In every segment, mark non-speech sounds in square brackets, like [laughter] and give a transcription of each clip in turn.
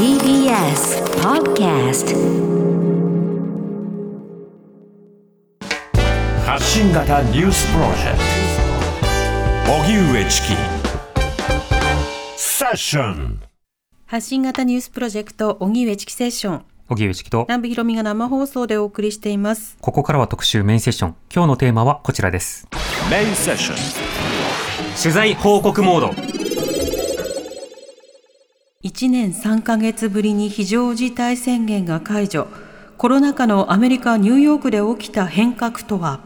TBS Podcast 発信型ニュースプロジェクト。荻上チキ。セッション。発信型ニュースプロジェクト荻上チキセッション。荻上チキと。南部ひろみが生放送でお送りしています。ここからは特集メインセッション。今日のテーマはこちらです。メインセッション。取材報告モード1年3ヶ月ぶりに非常事態宣言が解除。コロナ禍のアメリカ・ニューヨークで起きた変革とは？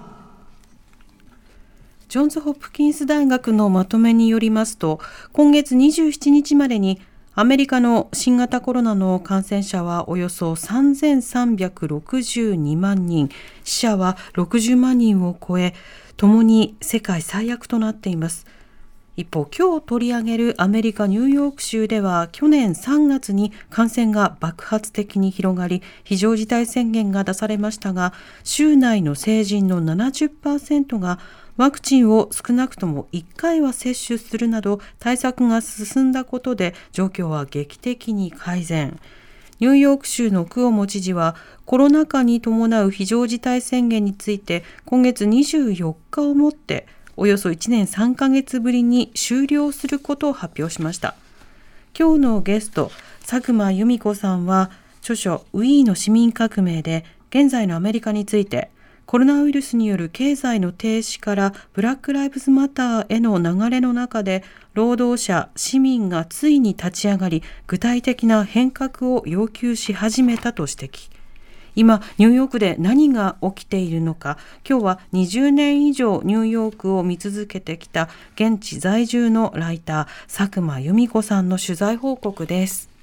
ジョンズ・ホプキンス大学のまとめによりますと今月27日までにアメリカの新型コロナの感染者はおよそ3362万人死者は60万人を超えともに世界最悪となっています。一方今日取り上げるアメリカ・ニューヨーク州では去年3月に感染が爆発的に広がり非常事態宣言が出されましたが州内の成人の70%がワクチンを少なくとも1回は接種するなど対策が進んだことで状況は劇的に改善。ニューヨーク州のクオモ知事はコロナ禍に伴う非常事態宣言について今月24日をもっておよそ1年3ヶ月ぶりに終了することを発表しました。今日のゲスト佐久間由美子さんは著書「ウィーの市民革命」で現在のアメリカについてコロナウイルスによる経済の停止からブラック・ライブズ・マターへの流れの中で労働者市民がついに立ち上がり具体的な変革を要求し始めたと指摘。今ニューヨークで何が起きているのか。今日は20年以上ニューヨークを見続けてきた現地在住のライター佐久間由美子さんの取材報告です。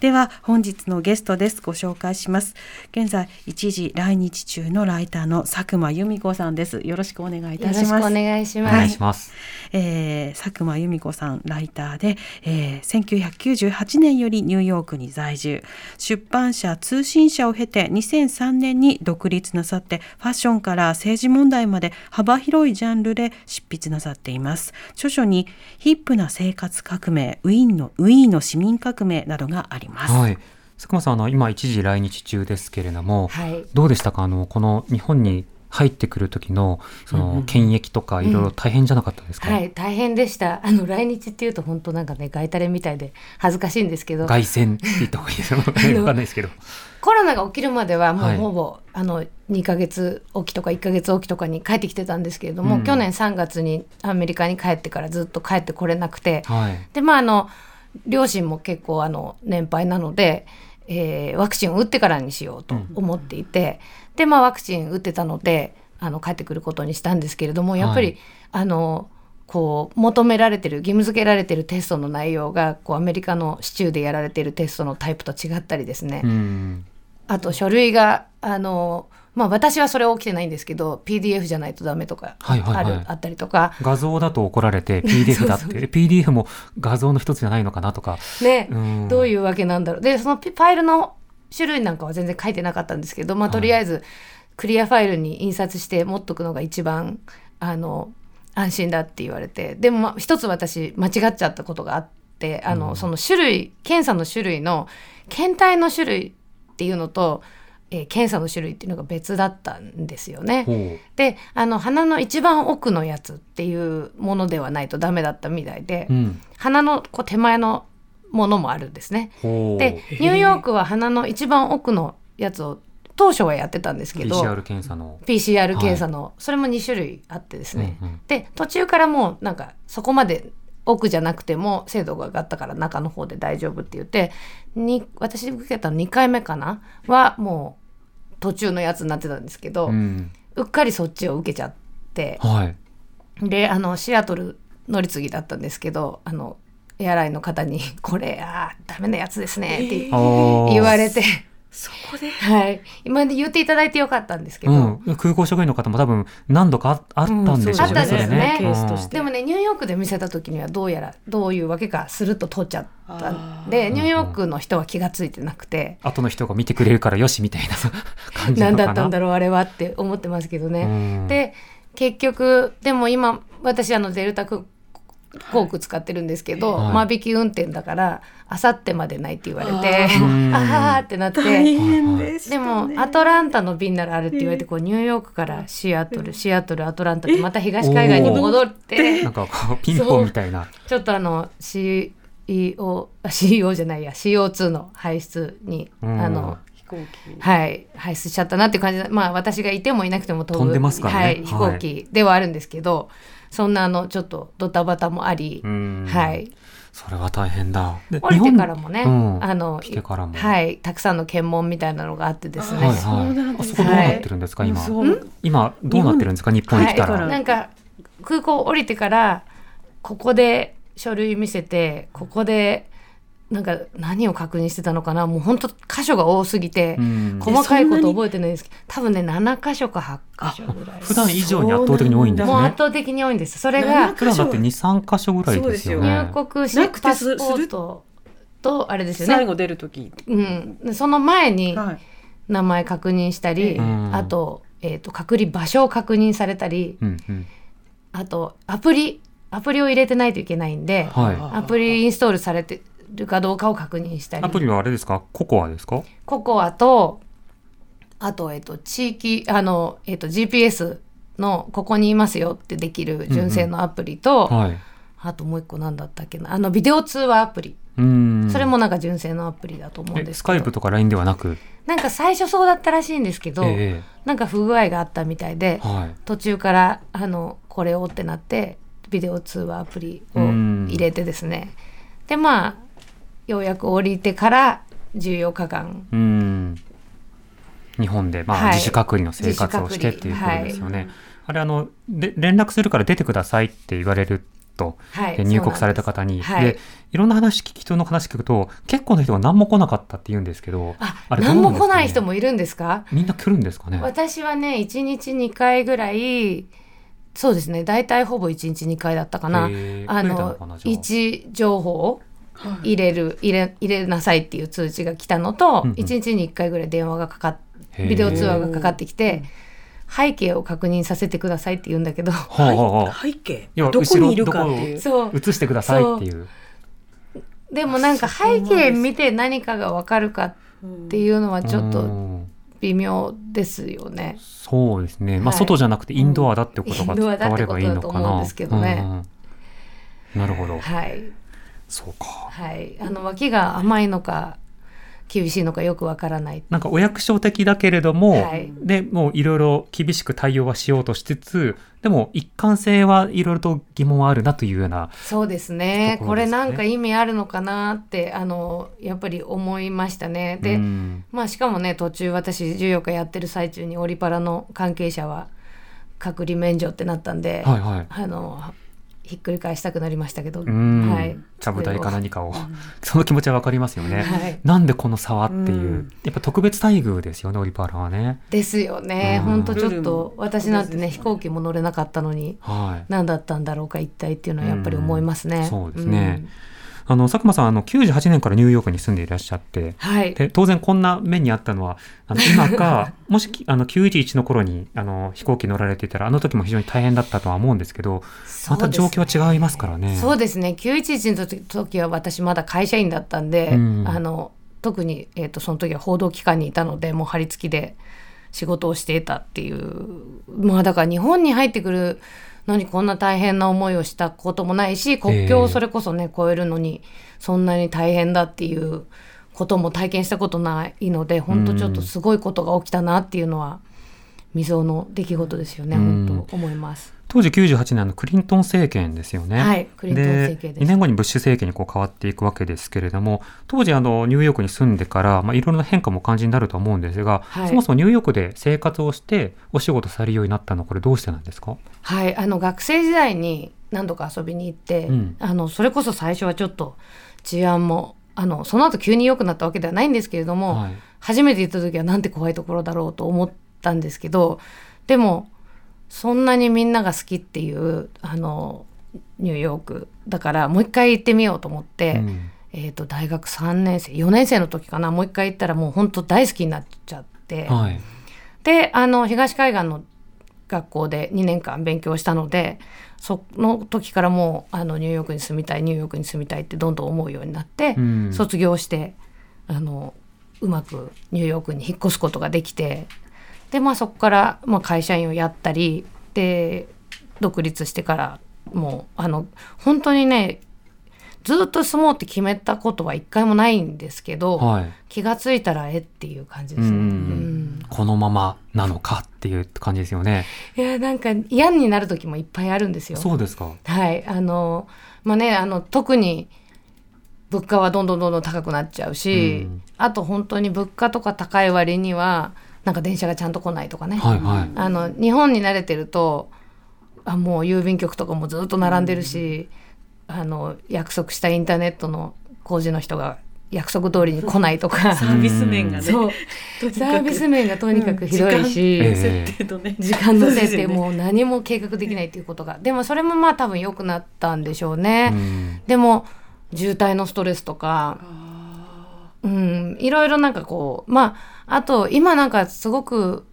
では本日のゲストです。ご紹介します。現在一時来日中のライターの佐久間由美子さんです。よろしくお願いいたします。よろしくお願いします、お願いします、えー佐久間由美子さんライターで、えー1998年よりニューヨークに在住。出版社通信社を経て2003年に独立なさってファッションから政治問題まで幅広いジャンルで執筆なさっています。著書にヒップな生活革命ウィーンのウィーンの市民革命などがあります、はい。佐久間さんあの今一時来日中ですけれども、はい。どうでしたか？あのこの日本に入ってくる時のその検疫とかいろいろ大変じゃなかったですか、はい、大変でした。あの来日っていうと本当なんかね、外タレみたいで恥ずかしいんですけど、凱旋って言った方がいいですよ。わかんないですけど。コロナが起きるまではもはい。うほぼ、あの2ヶ月おきとか1ヶ月おきとかに帰ってきてたんですけれども、うん。去年3月にアメリカに帰ってからずっと帰ってこれなくて、はい。でまああの両親も結構あの年配なので、えーワクチンを打ってからにしようと思っていて、でまあワクチン打ってたのであの帰ってくることにしたんですけれどもやっぱり、はいあのこう求められてる義務付けられてるテストの内容がこうアメリカの市中でやられてるテストのタイプと違ったりですね、うん。あと書類があのまあ私はそれ起きてないんですけど PDF じゃないとダメとかある、はいはいはい。あったりとか。画像だと怒られて PDF だってそうそう。PDF も画像の一つじゃないのかなとか、ね、うん。どういうわけなんだろう。でそのピファイルの種類なんかは全然書いてなかったんですけど、まあ、とりあえずクリアファイルに印刷して持っとくのが一番あの安心だって言われて。でも、まあ、一つ私間違っちゃったことがあってあの、その種類検査の種類の検体の種類っていうのと、えー検査の種類っていうのが別だったんですよね。であの鼻の一番奥のやつっていうものではないとダメだったみたいで、うん。鼻のこう手前のものもあるんですね。でニューヨークは鼻の一番奥のやつを当初はやってたんですけど PCR 検査の。PCR 検査の、それも2種類あってですね、うんうん。で途中からもうなんかそこまで奥じゃなくても精度が上がったから中の方で大丈夫って言ってに私受けたの2回目かな？はもう途中のやつになってたんですけど、ううんっかりそっちを受けちゃってはい。であのシアトル乗り継ぎだったんですけどあのエアラインの方に「これあーダメなやつですね」って言われて、そこで？はい、今まで言っていただいてよかったんですけど、うん、空港職員の方も多分何度かああったんでしょうね、うんそうですね。ケースとして。でもねニューヨークで見せた時にはどうやらどういうわけかスルッと通っちゃったんでニューヨークの人は気が付いてなくて、後の人が見てくれるからよしみたいな感じな何のかな。だったんだろうあれはって思ってますけどね。うん。で結局でも今私あのデルタク航空使ってるんですけど、はい。間引き運転だからあさってまでないって言われてー。[laughs] ああーってなって。大変でしたでねもアトランタの便ならあるって言われてこうニューヨークからシアトルシアトルアトランタってまた東海岸に戻ってなんかこうピンポンみたいな。ちょっとあの CEO じゃないや CO2 の排出にうん。あの飛行機。はい排出しちゃったなっていう感じでまあ私がいてもいなくても飛ぶ。飛んでますからね。はい、はい飛行機ではあるんですけど、そんなあのちょっとドタバタもあり、うんはいそれは大変だ。で降りてからもね、うんあの来てからもはいたくさんの検問みたいなのがあってですね、はいはい。あそこどうなってるんですか、今？そう今どうなってるんですか、日本に来たはいら。なんか空港降りてからここで書類見せてここでなんか何を確認してたのかな。もう本当箇所が多すぎて、うん。細かいこと覚えてないんですけど多分ね7箇所か8箇所ぐらい。普段以上に圧倒的に多いんですね。もう圧。倒的に多いんです。それ7が普段だって二三箇所ぐらいですよね。入国しなくてパスすポートとあれですよね、最後出る時。うん、でその前にはい。名前確認したり、うん。あと,、えー、と隔離場所を確認されたりうんうん。あとアプリアプリを入れてないといけないんで、はアプリインストールされてるかどうかを確認したい。りアプリはあれですか、ココアですか？ココアとあと,、えっと地域あの、えっと GPS のここにいますよってできる純正のアプリと、はい。あともう一個なんだったっけなあのビデオ通話アプリ、うん。それもなんか純正のアプリだと思うんえですけどスカイプとか LINE ではなく？なんか最初そうだったらしいんですけど、えなんか不具合があったみたいでえ、はい。途中からあのこれをってなってビデオ通話アプリを入れてですねでまあようやく降りてから14日間。うん。日本で、まあ、はい。自主隔離の生活をしてっていうことですよね。あれ、あの、で、連絡するから出てくださいって言われると、はい。で入国された方に、そうなんでい。ろんな話聞き、人の話聞くと、結構な人が何も来なかったって言うんですけど、ああれどうな何も来ない人もいるんですか？みんな来るんですかね？私はね1日2回ぐらいそうですね大体ほぼ1日2回だったかな。あの位置情報を入れる入れ入れなさいっていう通知が来たのと、うんうん。1日に1回ぐらい電話がかかっビデオ通話がかかってきて背景を確認させてくださいって言うんだけど [laughs] はあはあはあ背景？要はどこにいるかっていう。そう。映してくださいっていう。でもなんか背景見て何かが分かるかっていうのはちょっうとん。微妙ですよね。そうですね。まあ、はい外じゃなくてインドアだってことがインドアだ伝われってことばいいのかな。だと思うんですけどね。うんうん。なるほど。はいそうか。はい、あの脇が甘いのか厳しいのかよくわからない。なんかお役所的だけれども、はいでもういろいろ厳しく対応はしようとしつつでも一貫性はいろいろと疑問はあるなというようなそうですね。これところですねなんか意味あるのかなってあのやっぱり思いましたね。で、うんまあしかもね途中私14日やってる最中にオリパラの関係者は隔離免除ってなったんで、はいはいあのひっくり返したくなりましたけど、うん、はい。ちゃぶ台か何かを、[laughs] その気持ちはわかりますよね、はい。なんでこの差はっていう、うん。やっぱ特別待遇ですよねオリパラはね。ですよね。うん。本当ちょっとも私なんてね飛行機も乗れなかったのにはい。何だったんだろうか一体っていうのはやっぱり思いますね。うん。そうですねあの佐久間さんあの98年からニューヨークに住んでいらっしゃってうんはい。で当然こんな目にあったのはあの今か [laughs] もしきあの911の頃にあの飛行機乗られていたらあの時も非常に大変だったとは思うんですけどまた状況は違いますからね。そうですね911の時時は私まだ会社員だったんで、うんあの特に、えー、とその時は報道機関にいたのでもう張り付きで仕事をしていたっていうまあだから日本に入ってくるのにこんな大変な思いをしたこともないし国境をそれこそね越えるのにそんなに大変だっていうことも体験したことないので本当ちょっとすごいことが起きたなっていうのは未曾有の出来事ですよねうん。本当思います。当時98年のクリントン政権ですよね。はいクリントン政権です。2年後にブッシュ政権にこう変わっていくわけですけれども当時あのニューヨークに住んでから、まあ、いろいろな変化もお感じになると思うんですが、はい。そもそもニューヨークで生活をしてお仕事されるようになったのはこれどうしてなんですか？はい、あの学生時代に何度か遊びに行って、うん。あのそれこそ最初はちょっと治安もあのその後急に良くなったわけではないんですけれども、はい。初めて行った時はなんて怖いところだろうと思ったんですけどでもそんなにみんなが好きっていうあのニューヨークだからもう一回行ってみようと思って、うん。えー、と大学3年生4年生の時かなもう一回行ったらもう本当大好きになっちゃって。はい。であの東海岸の学校で2年間勉強したのでその時からもうあのニューヨークに住みたいニューヨークに住みたいってどんどん思うようになって、うん。卒業してあのうまくニューヨークに引っ越すことができてでまあそこから、まあ、会社員をやったりで独立してからもうあの本当にねずっと住もうって決めたことは一回もないんですけど、はい。気がついたらえっていう感じですね。このままなのかっていう感じですよね。いやなんか嫌になる時もいっぱいあるんですよ。そうですか。はいあのまあねあの特に物価はどんどんどんどん高くなっちゃうし、うんあと本当に物価とか高い割にはなんか電車がちゃんと来ないとかね、はいはい。あの日本に慣れてるとあもう郵便局とかもずっと並んでるし、あの約束したインターネットの工事の人が約束通りに来ないとか。[laughs] サービス面がね。そう。とにかく。サービス面がとにかくひどいし、うん時間設定とね。時間の設定もう何も計画できないっていうことが。でもそれもまあ多分良くなったんでしょうね、うん。でも渋滞のストレスとか。うん。いろいろなんかこうまああと今なんかすごく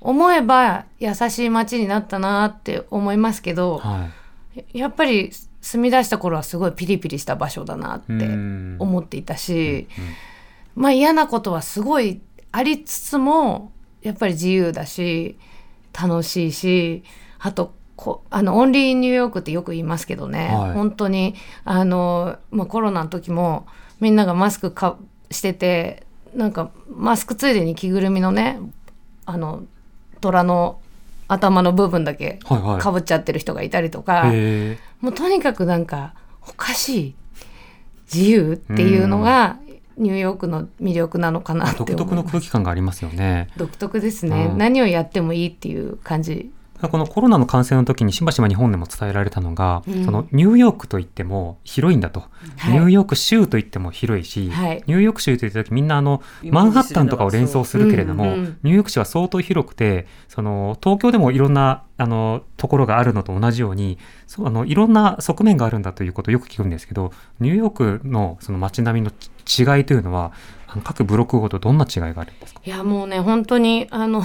思えば優しい街になったなって思いますけどはい。やっぱり住み出した頃はすごいピリピリした場所だなってうん。思っていたし、まあ嫌なことはすごいありつつもやっぱり自由だし楽しいしあとこあのオンリーニューヨークってよく言いますけどね、はい。本当にあの、まあ、コロナの時もみんながマスクかしててなんかマスクついでに着ぐるみのねあの虎の頭の部分だけはいはい。かぶっちゃってる人がいたりとか、へもうとにかくなんかおかしい自由っていうのがニューヨークの魅力なのかなーって思う独特の空気感がありますよね。独特ですね、うん何をやってもいいっていう感じこのコロナの感染の時にしばしば日本でも伝えられたのが、うん。そのニューヨークといっても広いんだと、はい。ニューヨーク州といっても広いし、はい。ニューヨーク州といった時みんなあのマンハッタンとかを連想するけれども、そううんうん。ニューヨーク州は相当広くてその東京でもいろんなあのところがあるのと同じようにそうあのいろんな側面があるんだということをよく聞くんですけどニューヨークのその街並みの違いというのは各ブロックごとどんな違いがあるんですか？いやもうね本当にあの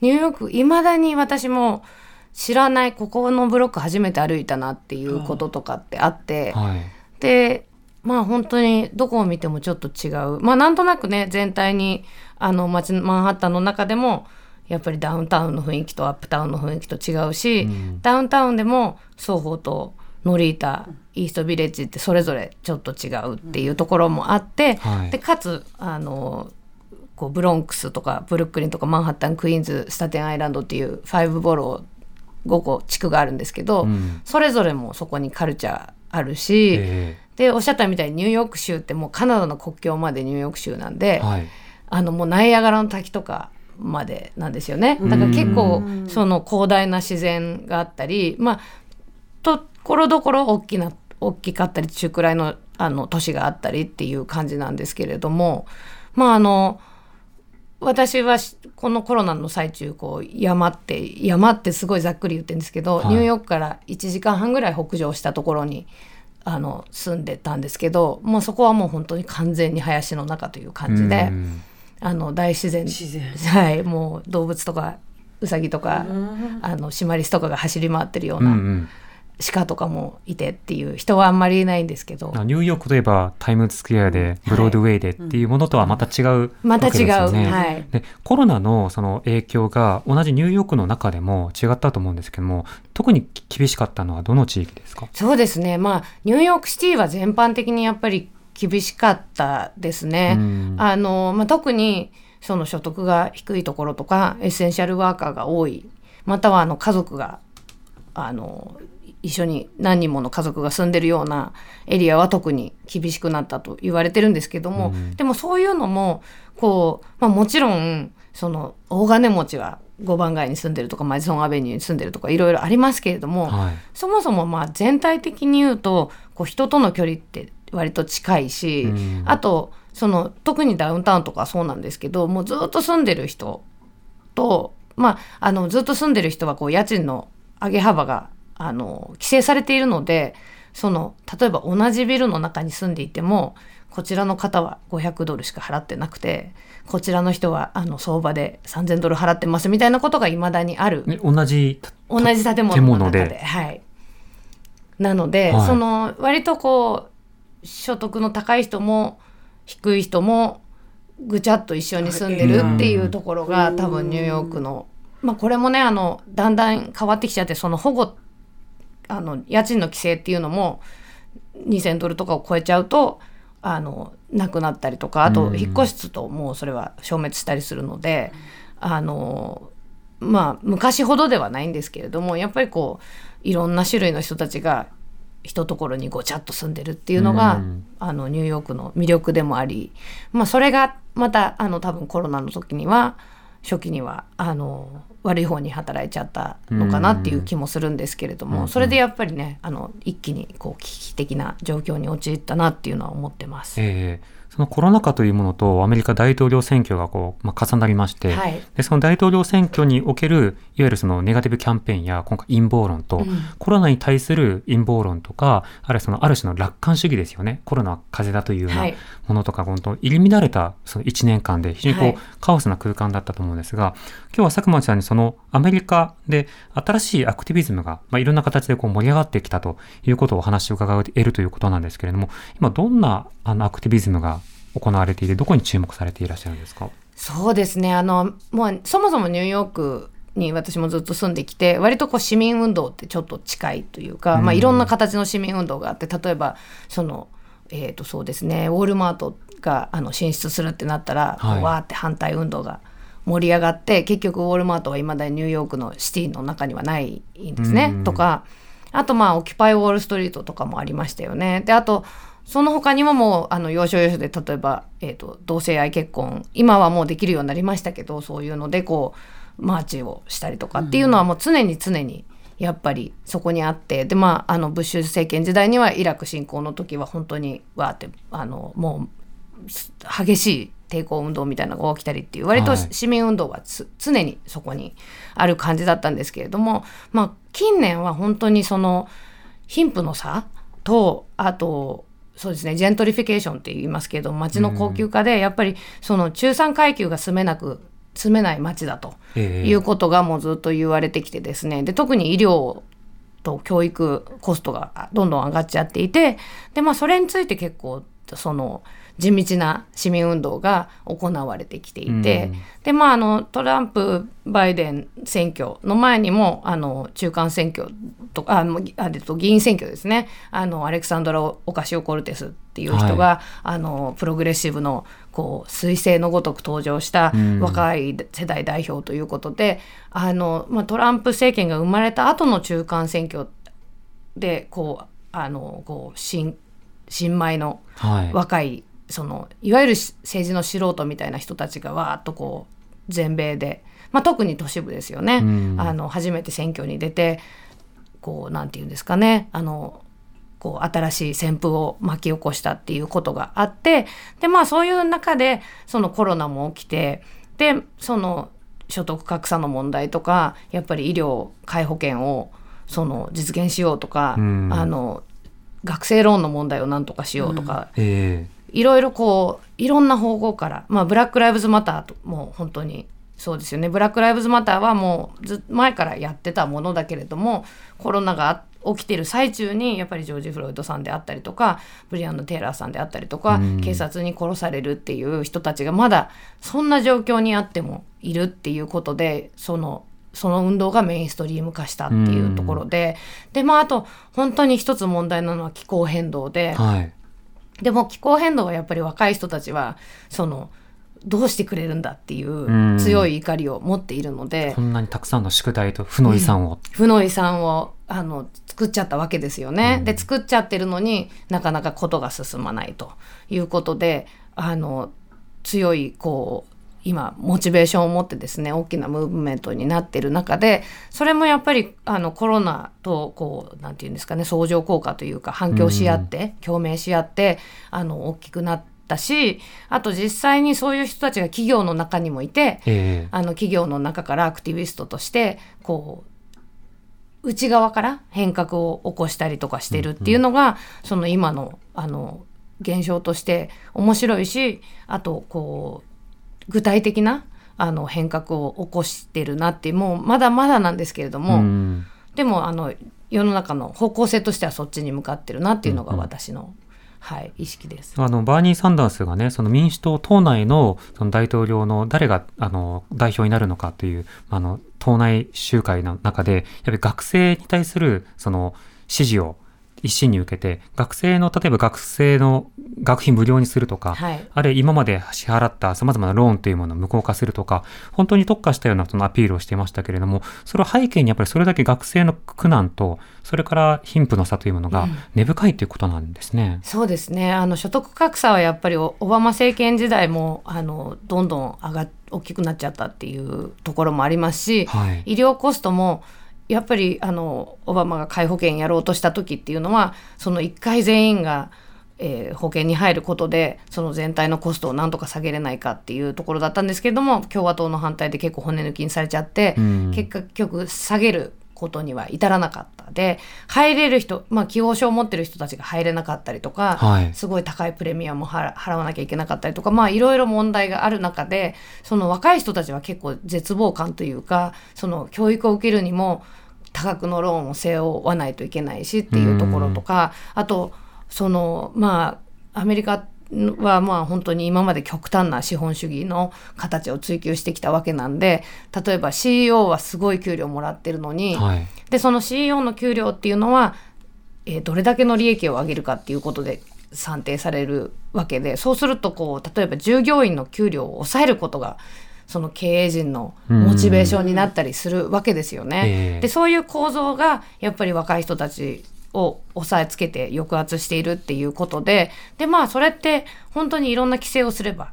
ニューヨークいまだに私も知らないここのブロック初めて歩いたなっていうこととかってあって、はい。でまあ本当にどこを見てもちょっと違う。まあなんとなくね全体にあの街のマンハッタンの中でもやっぱりダウンタウンの雰囲気とアップタウンの雰囲気と違うし、うん。ダウンタウンでも双方とノリータイーストビレッジってそれぞれちょっと違うっていうところもあって、はい。でかつあのこうブロンクスとかブルックリンとかマンハッタンクイーンズスタテンアイランドっていう5ボロ5個地区があるんですけど、うん。それぞれもそこにカルチャーあるし、えでおっしゃったみたいにニューヨーク州ってもうカナダの国境までニューヨーク州なんで、ーはい。あのもうナイアガラの滝とかまでなんですよね。だから結構その広大な自然があったりまあところどころ大きな大きかったり中くらいのあの都市があったりっていう感じなんですけれどもまああの私はしこのコロナの最中こう山って山ってすごいざっくり言ってるんですけど、はい。ニューヨークから1時間半ぐらい北上したところにあの住んでたんですけどもうそこはもう本当に完全に林の中という感じで、うん。あの大自然自然。はいもう動物とかウサギとか、あのシマリスとかが走り回ってるよううんうなん鹿とかもいてっていう人はあんまりいないんですけど、ニューヨークといえばタイムズスクエアでブロードウェイでっていうものとはまた違うまた違う。はい。でコロナのその影響が同じニューヨークの中でも違ったと思うんですけども特に厳しかったのはどの地域ですか？そうですね。まあニューヨークシティは全般的にやっぱり厳しかったですね。うん。あのまあ、特にその所得が低いところとかエッセンシャルワーカーが多い。またはあの家族があの一緒に何人もの家族が住んでるようなエリアは特に厳しくなったと言われてるんですけども、うん。でもそういうのもこう、まあ、もちろんその大金持ちは5番街に住んでるとかマディソンアベニューに住んでるとかいろいろありますけれども、はい。そもそもまあ全体的に言うとこう人との距離って割と近いし、うん。あとその特にダウンタウンとかはそうなんですけどもうずっと住んでる人と、まあ、あのずっと住んでる人はこう家賃の上げ幅があの規制されているのでその例えば同じビルの中に住んでいてもこちらの方は500ドルしか払ってなくてこちらの人はあの相場で3000ドル払ってますみたいなことがいまだにある。ね同じ同じ建物の中で。はい、なので、はい。その割とこう所得の高い人も低い人もぐちゃっと一緒に住んでるっていうところが多分ニューヨークの、まあ、これもねあのだんだん変わってきちゃってその保護あの家賃の規制っていうのも2,000ドルとかを超えちゃうとあのなくなったりとかあとうん。引っ越しともうそれは消滅したりするので、あのまあ昔ほどではないんですけれどもやっぱりこういろんな種類の人たちが一ところにごちゃっと住んでるっていうのが、うん。あのニューヨークの魅力でもあり、まあ、それがまたあの多分コロナの時には初期にはあの悪い方に働いちゃったのかなっていう気もするんですけれども、うんそれでやっぱりねあの一気にこう危機的な状況に陥ったなっていうのは思ってます。ええそのコロナ禍というものとアメリカ大統領選挙がこう、まあ、重なりまして、はい。でその大統領選挙におけるいわゆるそのネガティブキャンペーンや今回陰謀論と、うん。コロナに対する陰謀論とかあるいはそのある種の楽観主義ですよね。コロナは風邪だというようなはい。ものとか本当入り乱れたその1年間で非常にこう、はい。カオスな空間だったと思うんですが今日は佐久間さんにそのアメリカで新しいアクティビズムが、まあ、いろんな形でこう盛り上がってきたということをお話を伺えるということなんですけれども今どんなあのアクティビズムが行われていてどこに注目されていらっしゃるんですか？そうですね。あのもうそもそもニューヨークに私もずっと住んできて割とこう市民運動ってちょっと近いというか、まあ、うんいろんな形の市民運動があって例えばその、えー、とそうですね。ウォールマートがあの進出するってなったら、はい。わーって反対運動が盛り上がって結局ウォールマートはいまだにニューヨークのシティの中にはないんですね。うんとかあとまあオキュパイウォールストリートとかもありましたよね。であとその他にももうあの要所要所で例えば、えー、と同性愛結婚今はもうできるようになりましたけどそういうのでこうマーチをしたりとかっていうのはもう常に常にやっぱりそこにあってでまああのブッシュ政権時代にはイラク侵攻の時は本当にわーってあのもうす激しい抵抗運動みたいなのが起きたりっていう割とはい。市民運動はつ常にそこにある感じだったんですけれども、まあ、近年は本当にその貧富の差とあとそうですねジェントリフィケーションって言いますけれども街の高級化でやっぱりその中産階級が住めなく住めない街だとええ。いうことがもうずっと言われてきてですね。で特に医療と教育コストがどんどん上がっちゃっていてで、まあ、それについて結構その地道な市民運動が行われてきていて、うん。でまああのトランプ・バイデン選挙の前にもあの中間選挙とかああと議員選挙ですね。あのアレクサンドラ・オカシオ・コルテスっていう人が、あのプログレッシブのこう彗星のごとく登場したうん。若い世代代表ということで、あのまあ、トランプ政権が生まれた後の中間選挙でこうあのこう新新米のはい。若いそのいわゆるし政治の素人みたいな人たちがわーっとこう全米で、まあ、特に都市部ですよね、うん。あの初めて選挙に出てこうなんて言うんですかね。あのこう新しい旋風を巻き起こしたっていうことがあってでまあそういう中でそのコロナも起きてでその所得格差の問題とかやっぱり医療皆保険をその実現しようとか、うん。あの学生ローンの問題をなんとかしようとか、えいろいろこういろんな方向から、まあ、ブラック・ライブズ・マターともう本当にそうですよね。ブラック・ライブズ・マターはもうず前からやってたものだけれどもコロナが起きてる最中にやっぱりジョージ・フロイドさんであったりとかブリアンド・テイラーさんであったりとか、うん。警察に殺されるっていう人たちがまだそんな状況にあってもいるっていうことでそのその運動がメインストリーム化したっていうところで、でまああと本当に一つ問題なのは気候変動で。えはいでも気候変動はやっぱり若い人たちはそのどうしてくれるんだっていんう強い怒りを持っているのでこんなにたくさんの宿題と負の遺産を、負の遺産をあの作っちゃったわけですよね。うん。で作っちゃってるのになかなかことが進まないということであの強いこう今モチベーションを持ってですね大きなムーブメントになってる中でそれもやっぱりあのコロナとこうなんていうんですかね相乗効果というか反響し合って、共鳴し合ってあの大きくなったしあと実際にそういう人たちが企業の中にもいてええ。あの企業の中からアクティビストとしてこう内側から変革を起こしたりとかしてるっていうのが、その今のあの現象として面白いしあとこう具体的なあの変革を起こしてるなってもうまだまだなんですけれども、うんでもあの世の中の方向性としてはそっちに向かってるなっていうのがうんうん私の、はい、意識です。あのバーニー・サンダースがね、その民主党党内のその大統領の誰があの代表になるのかというあの党内集会の中で、やっぱり学生に対するその支持を一身に受けて、学生の例えば学生の学費無料にするとか、はいあるいは今まで支払った様々なローンというものを無効化するとか、本当に特化したようなそのアピールをしていましたけれども、それを背景にやっぱりそれだけ学生の苦難と、それから貧富の差というものが根深いということなんですね。そうですねあの所得格差はやっぱりオオバマ政権時代もあのどんどん上が大きくなっちゃったっていうところもありますし、はい。医療コストもやっぱりあのオバマが皆保険やろうとした時っていうのはその1回全員が、えー保険に入ることでその全体のコストをなんとか下げれないかっていうところだったんですけれども共和党の反対で結構骨抜きにされちゃって、うん結局下げることには至らなかったで入れる人、まあ、希望書を持ってる人たちが入れなかったりとか、はい。すごい高いプレミアムを払払わなきゃいけなかったりとかまあいろいろ問題がある中でその若い人たちは結構絶望感というかその教育を受けるにも多額のローンを背負わないといけないしっていうところとかあとそのまあアメリカはまあ本当に今まで極端な資本主義の形を追求してきたわけなんで例えば CEO はすごい給料もらってるのに、はい。でその CEO の給料っていうのは、えーどれだけの利益を上げるかっていうことで算定されるわけでそうするとこう例えば従業員の給料を抑えることがその経営陣のモチベーションになったりするわけですよえね。えでそういう構造がやっぱり若い人たちを抑えつけて抑圧しているっていうことででまあそれって本当にいろんな規制をすれば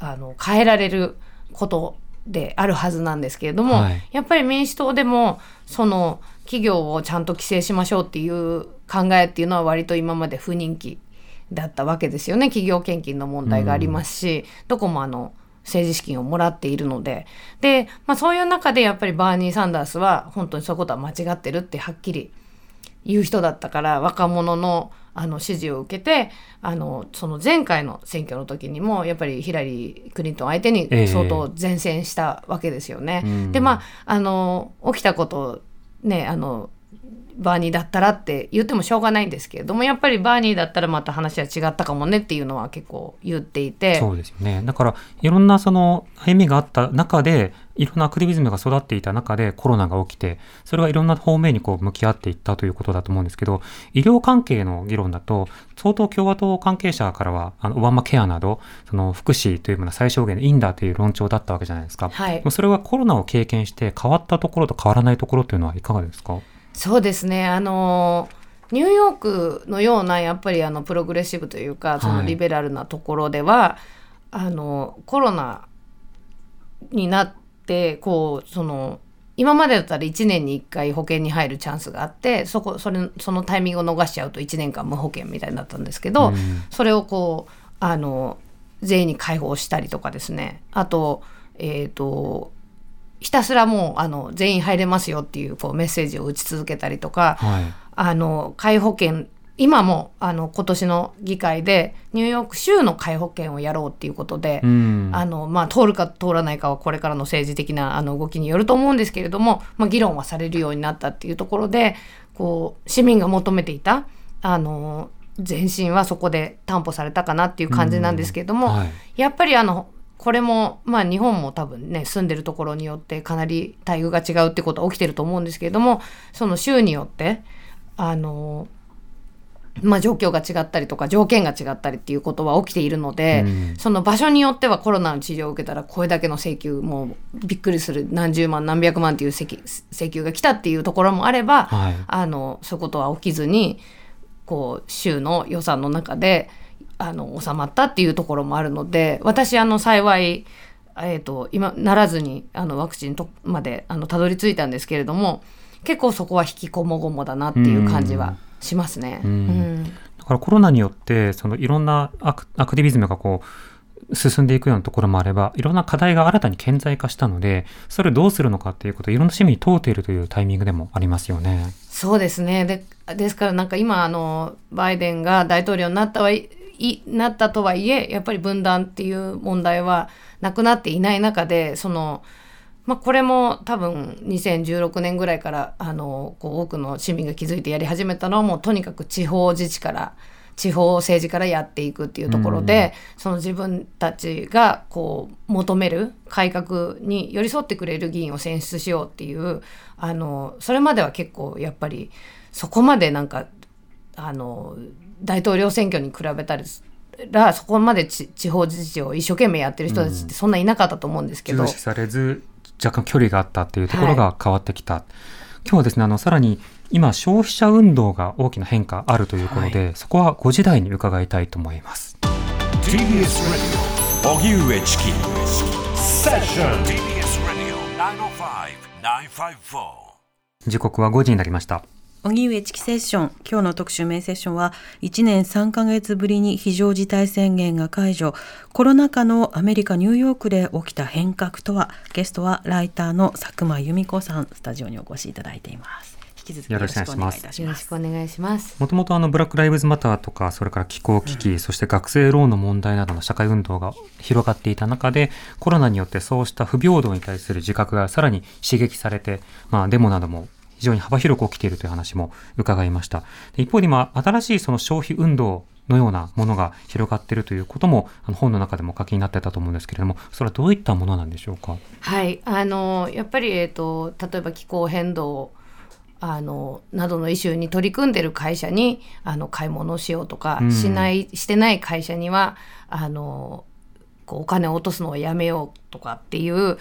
あの変えられることであるはずなんですけれども、はい。やっぱり民主党でもその企業をちゃんと規制しましょうっていう考えっていうのは割と今まで不人気だったわけですよね。企業献金の問題がありますし、どこもあの政治資金をもらっているので。で、まあ、そういう中でやっぱりバーニー・サンダースは本当にそういうことは間違ってるってはっきり言う人だったから若者のあの支持を受けてあのその前回の選挙の時にもやっぱりヒラリー・クリントン相手にええ。相当善戦したわけですよね。うん。でまああの起きたことねあのバーニーだったらって言ってもしょうがないんですけれどもやっぱりバーニーだったらまた話は違ったかもねっていうのは結構言っていてそうですよね。だから、いろんなその歩みがあった中で、いろんなアクティビズムが育っていた中でコロナが起きて、それがいろんな方面にこう向き合っていったということだと思うんですけど、医療関係の議論だと、相当共和党関係者からは、あの、オバマケアなど、その福祉というものは最小限でいいんだという論調だったわけじゃないですか。はいそれはコロナを経験して変わったところと変わらないところというのはいかがですか？そうですね。あのニューヨークのようなやっぱりあのプログレッシブというかそのはいリベラルなところでは、あのコロナになってこうその今までだったら1年に1回保険に入るチャンスがあってそこそれそのタイミングを逃しちゃうと1年間無保険みたいになったんですけど、うん。それをこうあの全員に解放したりとかですね。あと,、えー、とひたすらもうあの全員入れますよっていうこうメッセージを打ち続けたりとか、はい。あの皆保険今もあの今年の議会でニューヨーク州の皆保険をやろうっていうことで、うん。あのまあ、通るか通らないかはこれからの政治的なあの動きによると思うんですけれども、まあ、議論はされるようになったっていうところでこう市民が求めていたあの前進はそこで担保されたかなっていう感じなんですけれども、はい。やっぱりあのこれもまあ日本も多分ね住んでるところによってかなり待遇が違うってことは起きてると思うんですけれどもその州によってあのまあ状況が違ったりとか条件が違ったりっていうことは起きているので、うんその場所によってはコロナの治療を受けたらこれだけの請求もうびっくりする何十万何百万っていう請請求が来たっていうところもあれば、はい。あのそういうことは起きずにこう州の予算の中であの収まったっていうところもあるので私あの幸い、えー、と今ならずにあのワクチンとまであのたどり着いたんですけれども結構そこは引きこもごもだなっていう感じはしますね。うんうんだからコロナによって、そのいろんなアクアクティビズムがこう、進んでいくようなところもあれば、いろんな課題が新たに顕在化したので、それをどうするのかっていうことをいろんな市民に問うているというタイミングでもありますよね。そうですねでですからなんか今あのバイデンが大統領になったはいいなったとはいえやっぱり分断っていう問題はなくなっていない中でその、まあ、これも多分2016年ぐらいからあのこう多くの市民が気づいてやり始めたのはもうとにかく地方自治から地方政治からやっていくっていうところで、その自分たちがこう求める改革に寄り添ってくれる議員を選出しようっていうあのそれまでは結構やっぱりそこまでなんかあの大統領選挙に比べたらそこまでち地方自治を一生懸命やってる人たちってそんないなかったと思うんですけど、重視されず若干距離があったっていうところが変わってきた、今日はですねあのさらに今消費者運動が大きな変化あるということで、そこは5時台に伺いたいと思います。TBS Radio 荻上チキセッション TBS Radio 905-954時刻は5時になりました荻上チキセッション。今日の特集メインセッションは1年3ヶ月ぶりに非常事態宣言が解除。コロナ禍のアメリカニューヨークで起きた変革とはゲストはライターの佐久間由美子さん。スタジオにお越しいただいています。引き続きよろしくお願いいたしよろます。しくお願いします。もともとあのブラック・ライブズ・マターとかそれから気候危機、そして学生ローンの問題などの社会運動が広がっていた中でコロナによってそうした不平等に対する自覚がさらに刺激されて、まあ、デモなども非常に幅広く起きているという話も伺いました。で一方で今新しいその消費運動のようなものが広がっているということもあの本の中でもお書きになってたと思うんですけれどもそれはどういったものなんでしょうか？はい、あのやっぱり、えっと例えば気候変動あのなどのイシューに取り組んでる会社にあの買い物をしようとか、うん。しないしてない会社にはあのこうお金を落とすのをやめようとかっていう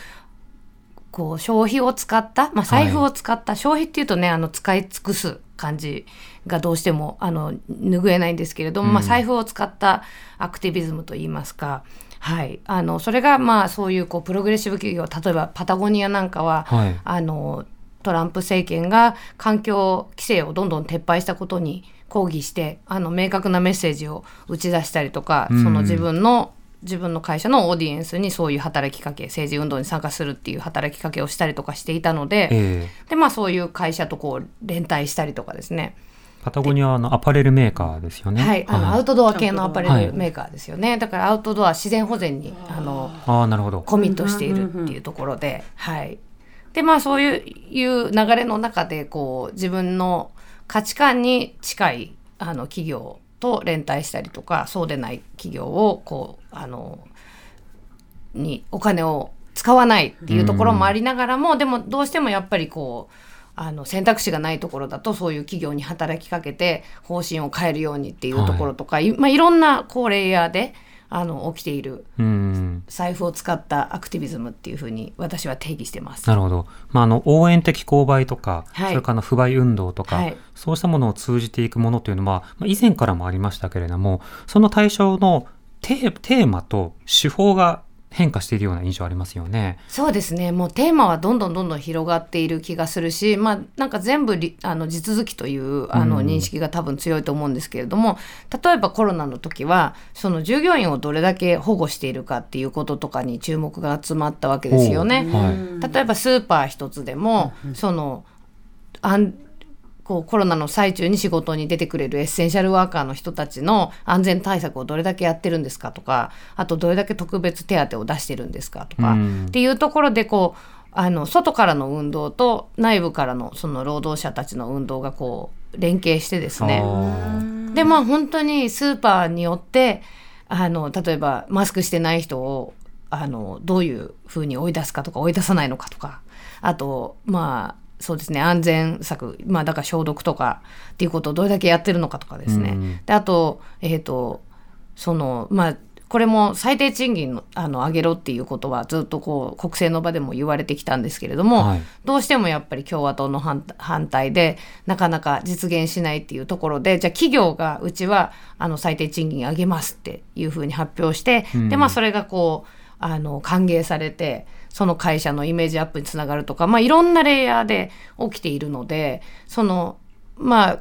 こう消費を使った、まあ、財布を使った、消費っていうとねあの使い尽くす感じがどうしてもあの拭えないんですけれども、まあ、うん財布を使ったアクティビズムといいますか。はい、あのそれがまあそういうこうプログレッシブ企業例えばパタゴニアなんかは、はい。あのトランプ政権が環境規制をどんどん撤廃したことに抗議してあの明確なメッセージを打ち出したりとか、うん。その自分の自分の会社のオーディエンスにそういう働きかけ政治運動に参加するっていう働きかけをしたりとかしていたので,、ええでまあ、そういう会社とこう連帯したりとかですね、パタゴニアはあのアパレルメーカーですよね。はい、あのアウトドア系のアパレはいルメーカーですよね、だからアウトドア自然保全にあのああなるほど。コミットしているっていうところで、はい。で、まあそういういう流れの中で、こう、自分の価値観に近い、あの、企業と連帯したりとか、そうでない企業を、こう、あの、にお金を使わないっていうところもありながらも、でもどうしてもやっぱりこう、あの選択肢がないところだとそういう企業に働きかけて方針を変えるようにっていうところとか、いまあ、いろんなこうレイヤーであの起きているうん。財布を使ったアクティビズムっていうふうに私は定義してます。なるほど。まあ、あの、応援的購買とか、はいそれからあの不買運動とか、はいそうしたものを通じていくものというのは、まあ、以前からもありましたけれども、その対象のテーテーマと手法が変化しているような印象ありますよね。そうですねもうテーマはどんどんどんどん広がっている気がするし、まあ、なんか全部りあの地続きというあのうん認識が多分強いと思うんですけれども、例えばコロナの時はその従業員をどれだけ保護しているかっていうこととかに注目が集まったわけですよね。はい。例えばスーパー一つでも、そのあんこうコロナの最中に仕事に出てくれるエッセンシャルワーカーの人たちの安全対策をどれだけやってるんですかとかあとどれだけ特別手当を出してるんですかとか、うん。っていうところでこうあの外からの運動と内部からのその労働者たちの運動がこう連携してですね。あ。でまあ本当にスーパーによってあの例えばマスクしてない人をあのどういうふうに追い出すかとか追い出さないのかとかあとまあそうですね安全策まあだから消毒とかっていうことをどれだけやってるのかとかですね、うんであとえっ、とそのまあこれも最低賃金のあの上げろっていうことはずっとこう国政の場でも言われてきたんですけれども、はい。どうしてもやっぱり共和党の反反対でなかなか実現しないっていうところでじゃあ企業がうちはあの最低賃金上げますっていうふうに発表して、うん。でまあそれがこうあの歓迎されてその会社のイメージアップにつながるとか、まあ、いろんなレイヤーで起きているのでそのまあ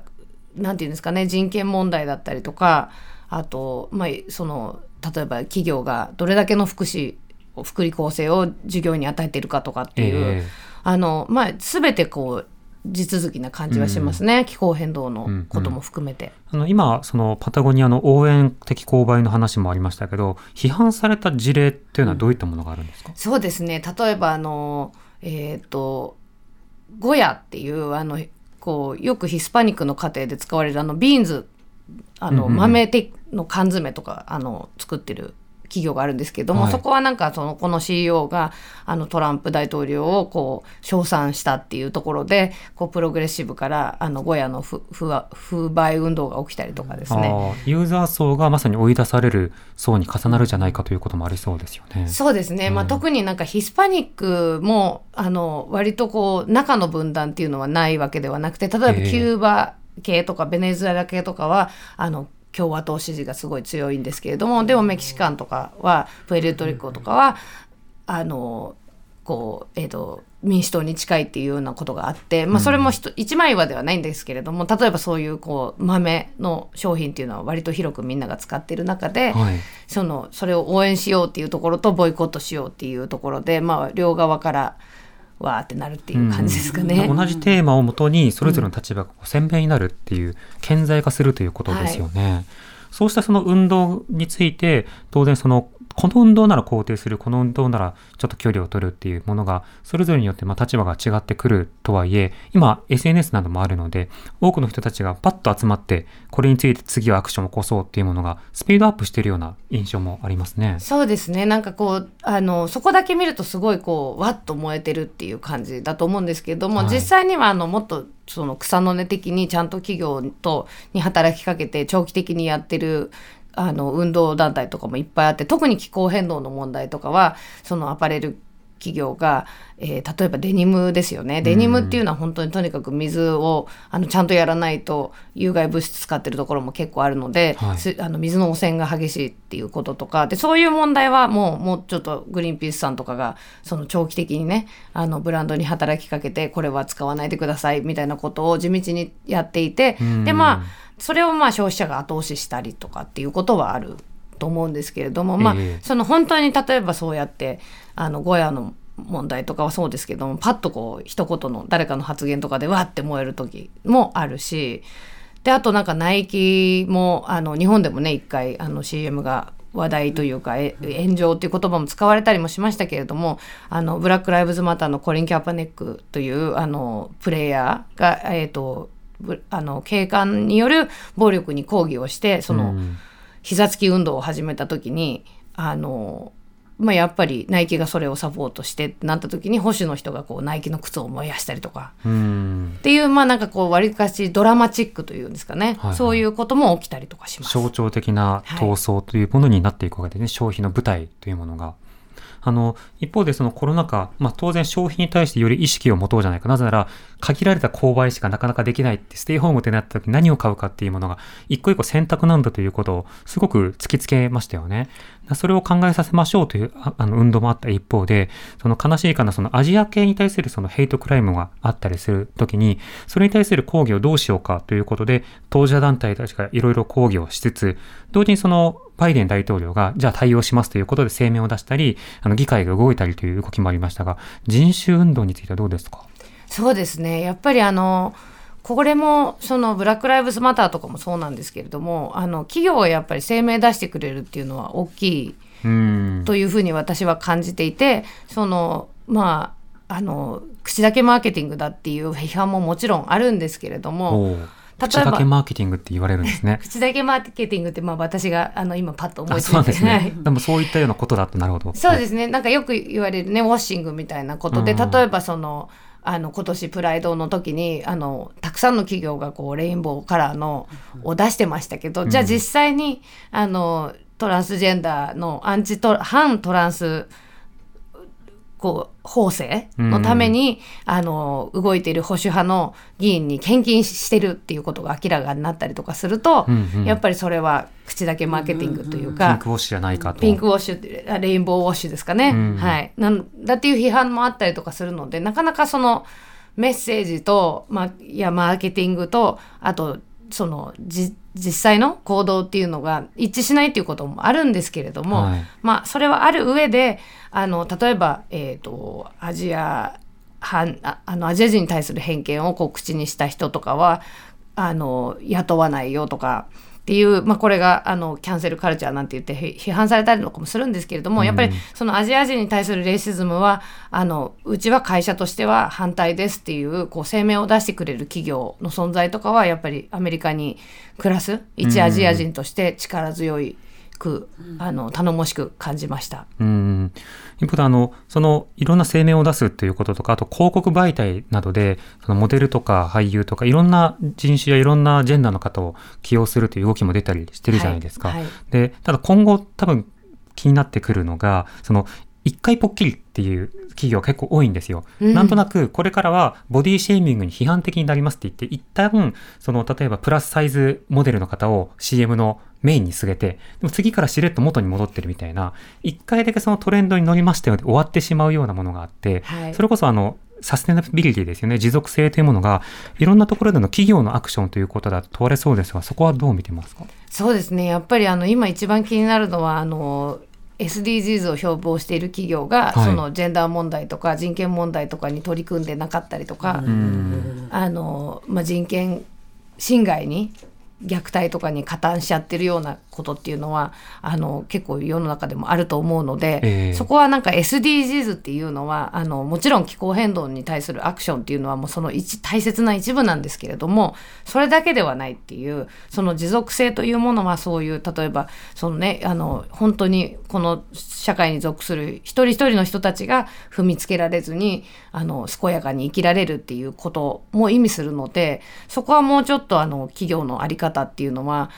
なんていうんですかね人権問題だったりとかあと、まあ、その例えば企業がどれだけの福祉福利厚生を従業員に与えているかとかっていう、ええ。あのまあ、全てこう地続きな感じはしますね、気候変動のことも含めて。あの今、そのパタゴニアの応援的勾配の話もありましたけど、批判された事例っていうのはどういったものがあるんですか、そうですね。例えばあのえっ、とゴヤっていうあのこうよくヒスパニックの家庭で使われるあのビーンズあの、うんうん豆ての缶詰とかあの作ってる企業があるんですけども、はいそこはなんかそのこの CEO があのトランプ大統領をこう称賛したっていうところでこうプログレッシブからあのゴヤの不不不買運動が起きたりとかですね。あーユーザー層がまさに追い出される層に重なるじゃないかということもありそうですよね。そうですね、まあ、うん特になんかヒスパニックもあの割とこう中の分断っていうのはないわけではなくて例えばキええューバ系とかベネズエラ系とかはあの共和党支持がすごい強いんですけれどもでもメキシカンとかはプエルトリコとかはあのこうえー、と民主党に近いっていうようなことがあって、まあ、それも一枚岩ではないんですけれども例えばそういうこう豆の商品っていうのは割と広くみんなが使っている中で、はい。そのそれを応援しようっていうところとボイコットしようっていうところで、まあ、両側からわーってなるっていう感じですかね。同じテーマをもとにそれぞれの立場が鮮明になるっていう顕在化するということですよね。そうしたその運動について当然そのこの運動なら肯定するこの運動ならちょっと距離を取るっていうものがそれぞれによってまあ立場が違ってくるとはいえ今 SNS などもあるので多くの人たちがパッと集まってこれについて次はアクションを起こそうっていうものがスピードアップしているような印象もありますね。そうですねなんかこうあのそこだけ見るとすごいこうわっと燃えてるっていう感じだと思うんですけれども、はい実際にはあのもっとその草の根的にちゃんと企業とに働きかけて長期的にやってるあの運動団体とかもいっぱいあって特に気候変動の問題とかはそのアパレル企業が、えー例えばデニムですよね。デニムっていうのは本当にとにかく水をあのちゃんとやらないと有害物質使ってるところも結構あるので、はい。すあの水の汚染が激しいっていうこととか。でそういう問題はもうもうちょっとグリーンピースさんとかがその長期的にねあのブランドに働きかけてこれは使わないでくださいみたいなことを地道にやっていてうん。でまあそれをまあ消費者が後押ししたりとかっていうことはあると思うんですけれども、まあええその本当に例えばそうやってあのゴヤの問題とかはそうですけどもパッとこう一言の誰かの発言とかでわって燃える時もあるしであとなんかナイキもあの日本でもね一回あの CM が話題というかえ炎上っていう言葉も使われたりもしましたけれどもあのブラック・ライブズ・マターのコリン・キャパネックというあのプレイヤーが、えー、とぶあの警官による暴力に抗議をしてその、うん。膝つき運動を始めた時にあの、まあ、やっぱりナイキがそれをサポートしてってなった時に保守の人がこうナイキの靴を燃やしたりとか。うん。っていうまあなんかこうわりかしドラマチックというんですかね、はいはい。そういうことも起きたりとかします。象徴的な闘争というものになっていくわけでね、消費の舞台というものが。あの、一方でそのコロナ禍、まあ当然消費に対してより意識を持とうじゃないか。なぜなら、限られた購買しかなかなかできないって、ステイホームってなった時何を買うかっていうものが、一個一個選択なんだということをすごく突きつけましたよね。それを考えさせましょうというあの運動もあった一方で、その悲しいかな、そのアジア系に対するそのヘイトクライムがあったりするときに、それに対する抗議をどうしようかということで、当事者団体たちがいろいろ抗議をしつつ、同時にそのバイデン大統領が、じゃあ対応しますということで声明を出したり、あの議会が動いたりという動きもありましたが、人種運動についてはどうですか？そうですね。やっぱりあのこれもそのブラック・ライブズ・マターとかもそうなんですけれどもあの企業はやっぱり声明出してくれるっていうのは大きいうん。というふうに私は感じていてそのまああの口だけマーケティングだっていう批判ももちろんあるんですけれども口だけマーケティングって言われるんですね。口だけマーケティングって、まあ、私があの今パッと思あいついてでね。でもそういったようなことだとなるほど。そうですね、なんかよく言われるねウォッシングみたいなことで、うん例えばそのあの今年プライドの時にあのたくさんの企業がこうレインボーカラーのを出してましたけど、じゃあ実際にあのトランスジェンダーのアンチト反トランスこう法制のために、あの動いている保守派の議員に献金してるっていうことが明らかになったりとかすると、うんうん。やっぱりそれは口だけマーケティングというピンか、クウォッシュじゃないかと。ピンクウォッシュレインボーウォッシュですかね、うん。はい。なんだっていう批判もあったりとかするのでなかなかそのメッセージと、まあ、いやマーケティングとあとそのじ実際の行動っていうのが一致しないっていうこともあるんですけれども、はい。まあそれはある上であの例えば、えー、とアジアはああのアジア人に対する偏見をこう口にした人とかはあの雇わないよとかっていう、まあ、これがあのキャンセルカルチャーなんて言って批判されたりとかもするんですけれども、やっぱりそのアジア人に対するレイシズムはあのうちは会社としては反対ですっていうこう声明を出してくれる企業の存在とかはやっぱりアメリカに暮らす一アジア人として力強い。くあの頼もしく感じました。うん一方であのそのいろんな声明を出すっていうこととかあと広告媒体などでそのモデルとか俳優とかいろんな人種やいろんなジェンダーの方を起用するという動きも出たりしてるじゃないですか。はいはいでただ今後多分気になってくるのがその一回ぽっきりっていう企業が結構多いんですよ。うん。なんとなくこれからはボディシェーミングに批判的になりますって言って一旦その例えばプラスサイズモデルの方を CM のメインに据えてでも次からしれっと元に戻ってるみたいな一回だけそのトレンドに乗りましたよで終わってしまうようなものがあって、はい。それこそあのサステナビリティですよね。持続性というものがいろんなところでの企業のアクションということだと問われそうですがそこはどう見てますか？そうですね。やっぱりあの今一番気になるのはあの SDGs を標榜している企業が、はい。そのジェンダー問題とか人権問題とかに取り組んでなかったりとか、うん。あのまあ、人権侵害に虐待とかに加担しちゃってるようなことっていうのはあの結構世の中でもあると思うので、ええ。そこはなんか SDGs っていうのはあのもちろん気候変動に対するアクションっていうのはもうその一大切な一部なんですけれどもそれだけではないっていうその持続性というものはそういう例えばそのねあの本当にこの社会に属する一人一人の人たちが踏みつけられずにあの健やかに生きられるっていうことも意味するのでそこはもうちょっとあの企業の在り方っていうのは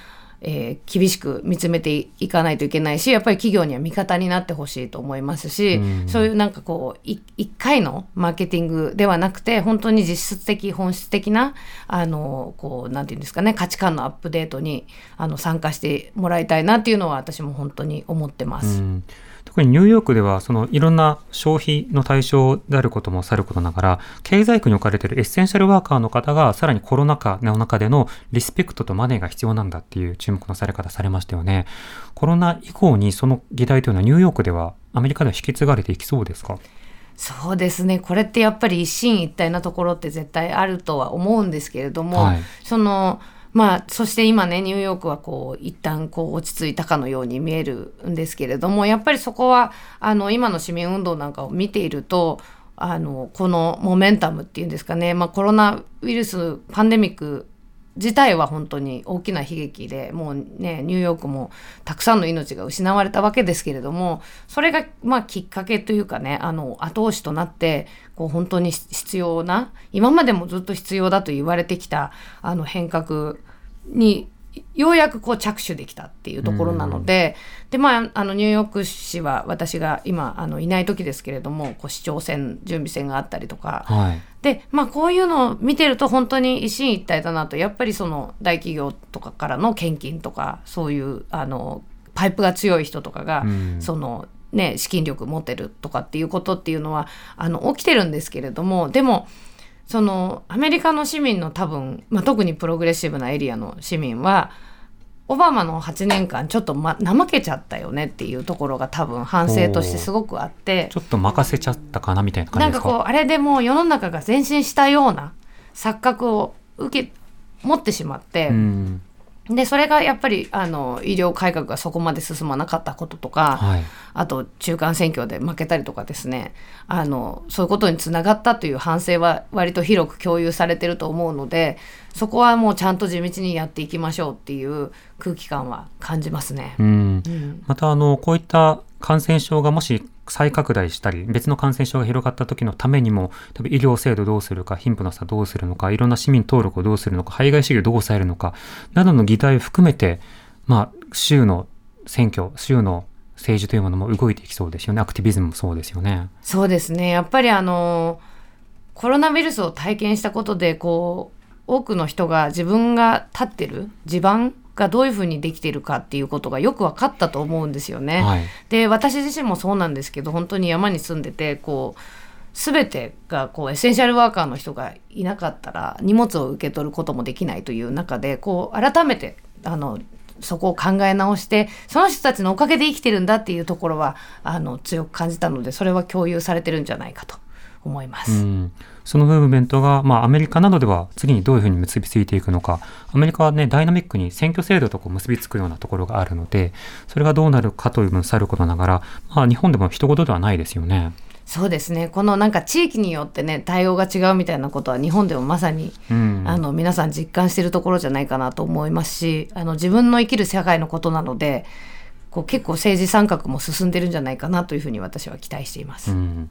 えー厳しく見つめていかないといけないしやっぱり企業には味方になってほしいと思いますし、うんそういうなんかこうい一回のマーケティングではなくて本当に実質的本質的なあのこうなんていうんですかね価値観のアップデートにあの参加してもらいたいなっていうのは私も本当に思ってます。うん特にニューヨークではそのいろんな消費の対象であることもさることながら経済区に置かれているエッセンシャルワーカーの方がさらにコロナ禍の中でのリスペクトとマネーが必要なんだっていう注目のされ方されましたよね。コロナ以降にその議題というのはニューヨークではアメリカでは引き継がれていきそうですか？そうですね。これってやっぱり一進一退なところって絶対あるとは思うんですけれども、はい。そのまあそして今ねニューヨークはこう一旦こう落ち着いたかのように見えるんですけれどもやっぱりそこはあの今の市民運動なんかを見ているとあのこのモメンタムっていうんですかね、まあ、コロナウイルスパンデミック自体は本当に大きな悲劇でもうねニューヨークもたくさんの命が失われたわけですけれどもそれがまあきっかけというかねあの後押しとなってこう本当に必要な今までもずっと必要だと言われてきたあの変革にようやくこう着手できたっていうところなので、でまああのニューヨーク市は私が今あのいない時ですけれどもこう市長選準備選があったりとか、はい。でまあこういうのを見てると本当に一進一退だなと。やっぱりその大企業とかからの献金とかそういうあのパイプが強い人とかが、うん。そのね資金力持ってるとかっていうことっていうのはあの起きてるんですけれどもでもそのアメリカの市民の多分、まあ、特にプログレッシブなエリアの市民はオバマの8年間ちょっと、ま、怠けちゃったよねっていうところが多分反省としてすごくあって。ちょっと任せちゃったかなみたいな感なんか？じですかこうあれでもう世の中が前進したような錯覚を受け持ってしまって、うんでそれがやっぱりあの医療改革がそこまで進まなかったこととか、はい。あと中間選挙で負けたりとかですねあのそういうことにつながったという反省は割と広く共有されてると思うのでそこはもうちゃんと地道にやっていきましょうっていう空気感は感じますね。うん。うん。またあのこういった感染症がもし再拡大したり別の感染症が広がった時のためにも多分医療制度どうするか貧富の差どうするのかいろんな市民登録をどうするのか排外主義をどう抑えるのかなどの議題を含めてまあ州の選挙州の政治というものも動いていきそうですよねアクティビズムもそうですよね。そうですねやっぱりあのコロナウイルスを体験したことでこう多くの人が自分が立ってる地盤がどういうふうにできているかっていうことがよく分かったと思うんですよね。はいで私自身もそうなんですけど本当に山に住んでてこう全てがこうエッセンシャルワーカーの人がいなかったら荷物を受け取ることもできないという中でこう改めてあのそこを考え直してその人たちのおかげで生きてるんだっていうところはあの強く感じたのでそれは共有されてるんじゃないかと思います。うん、そのムーブメントが、まあ、アメリカなどでは次にどういうふうに結びついていくのかアメリカはねダイナミックに選挙制度とこう結びつくようなところがあるのでそれがどうなるかというのさることながら、まあ、日本でも一言ではないですよね。そうですねこのなんか地域によってね対応が違うみたいなことは日本でもまさに、うんあの皆さん実感しているところじゃないかなと思いますしあの自分の生きる社会のことなのでこう結構政治参画も進んでるんじゃないかなというふうに私は期待しています。うん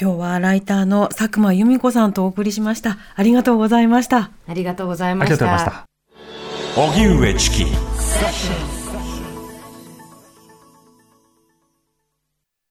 今日はライターの佐久間由美子さんとお送りしました。ありがとうございました。ありがとうございありがましとうございましたた。荻上チキ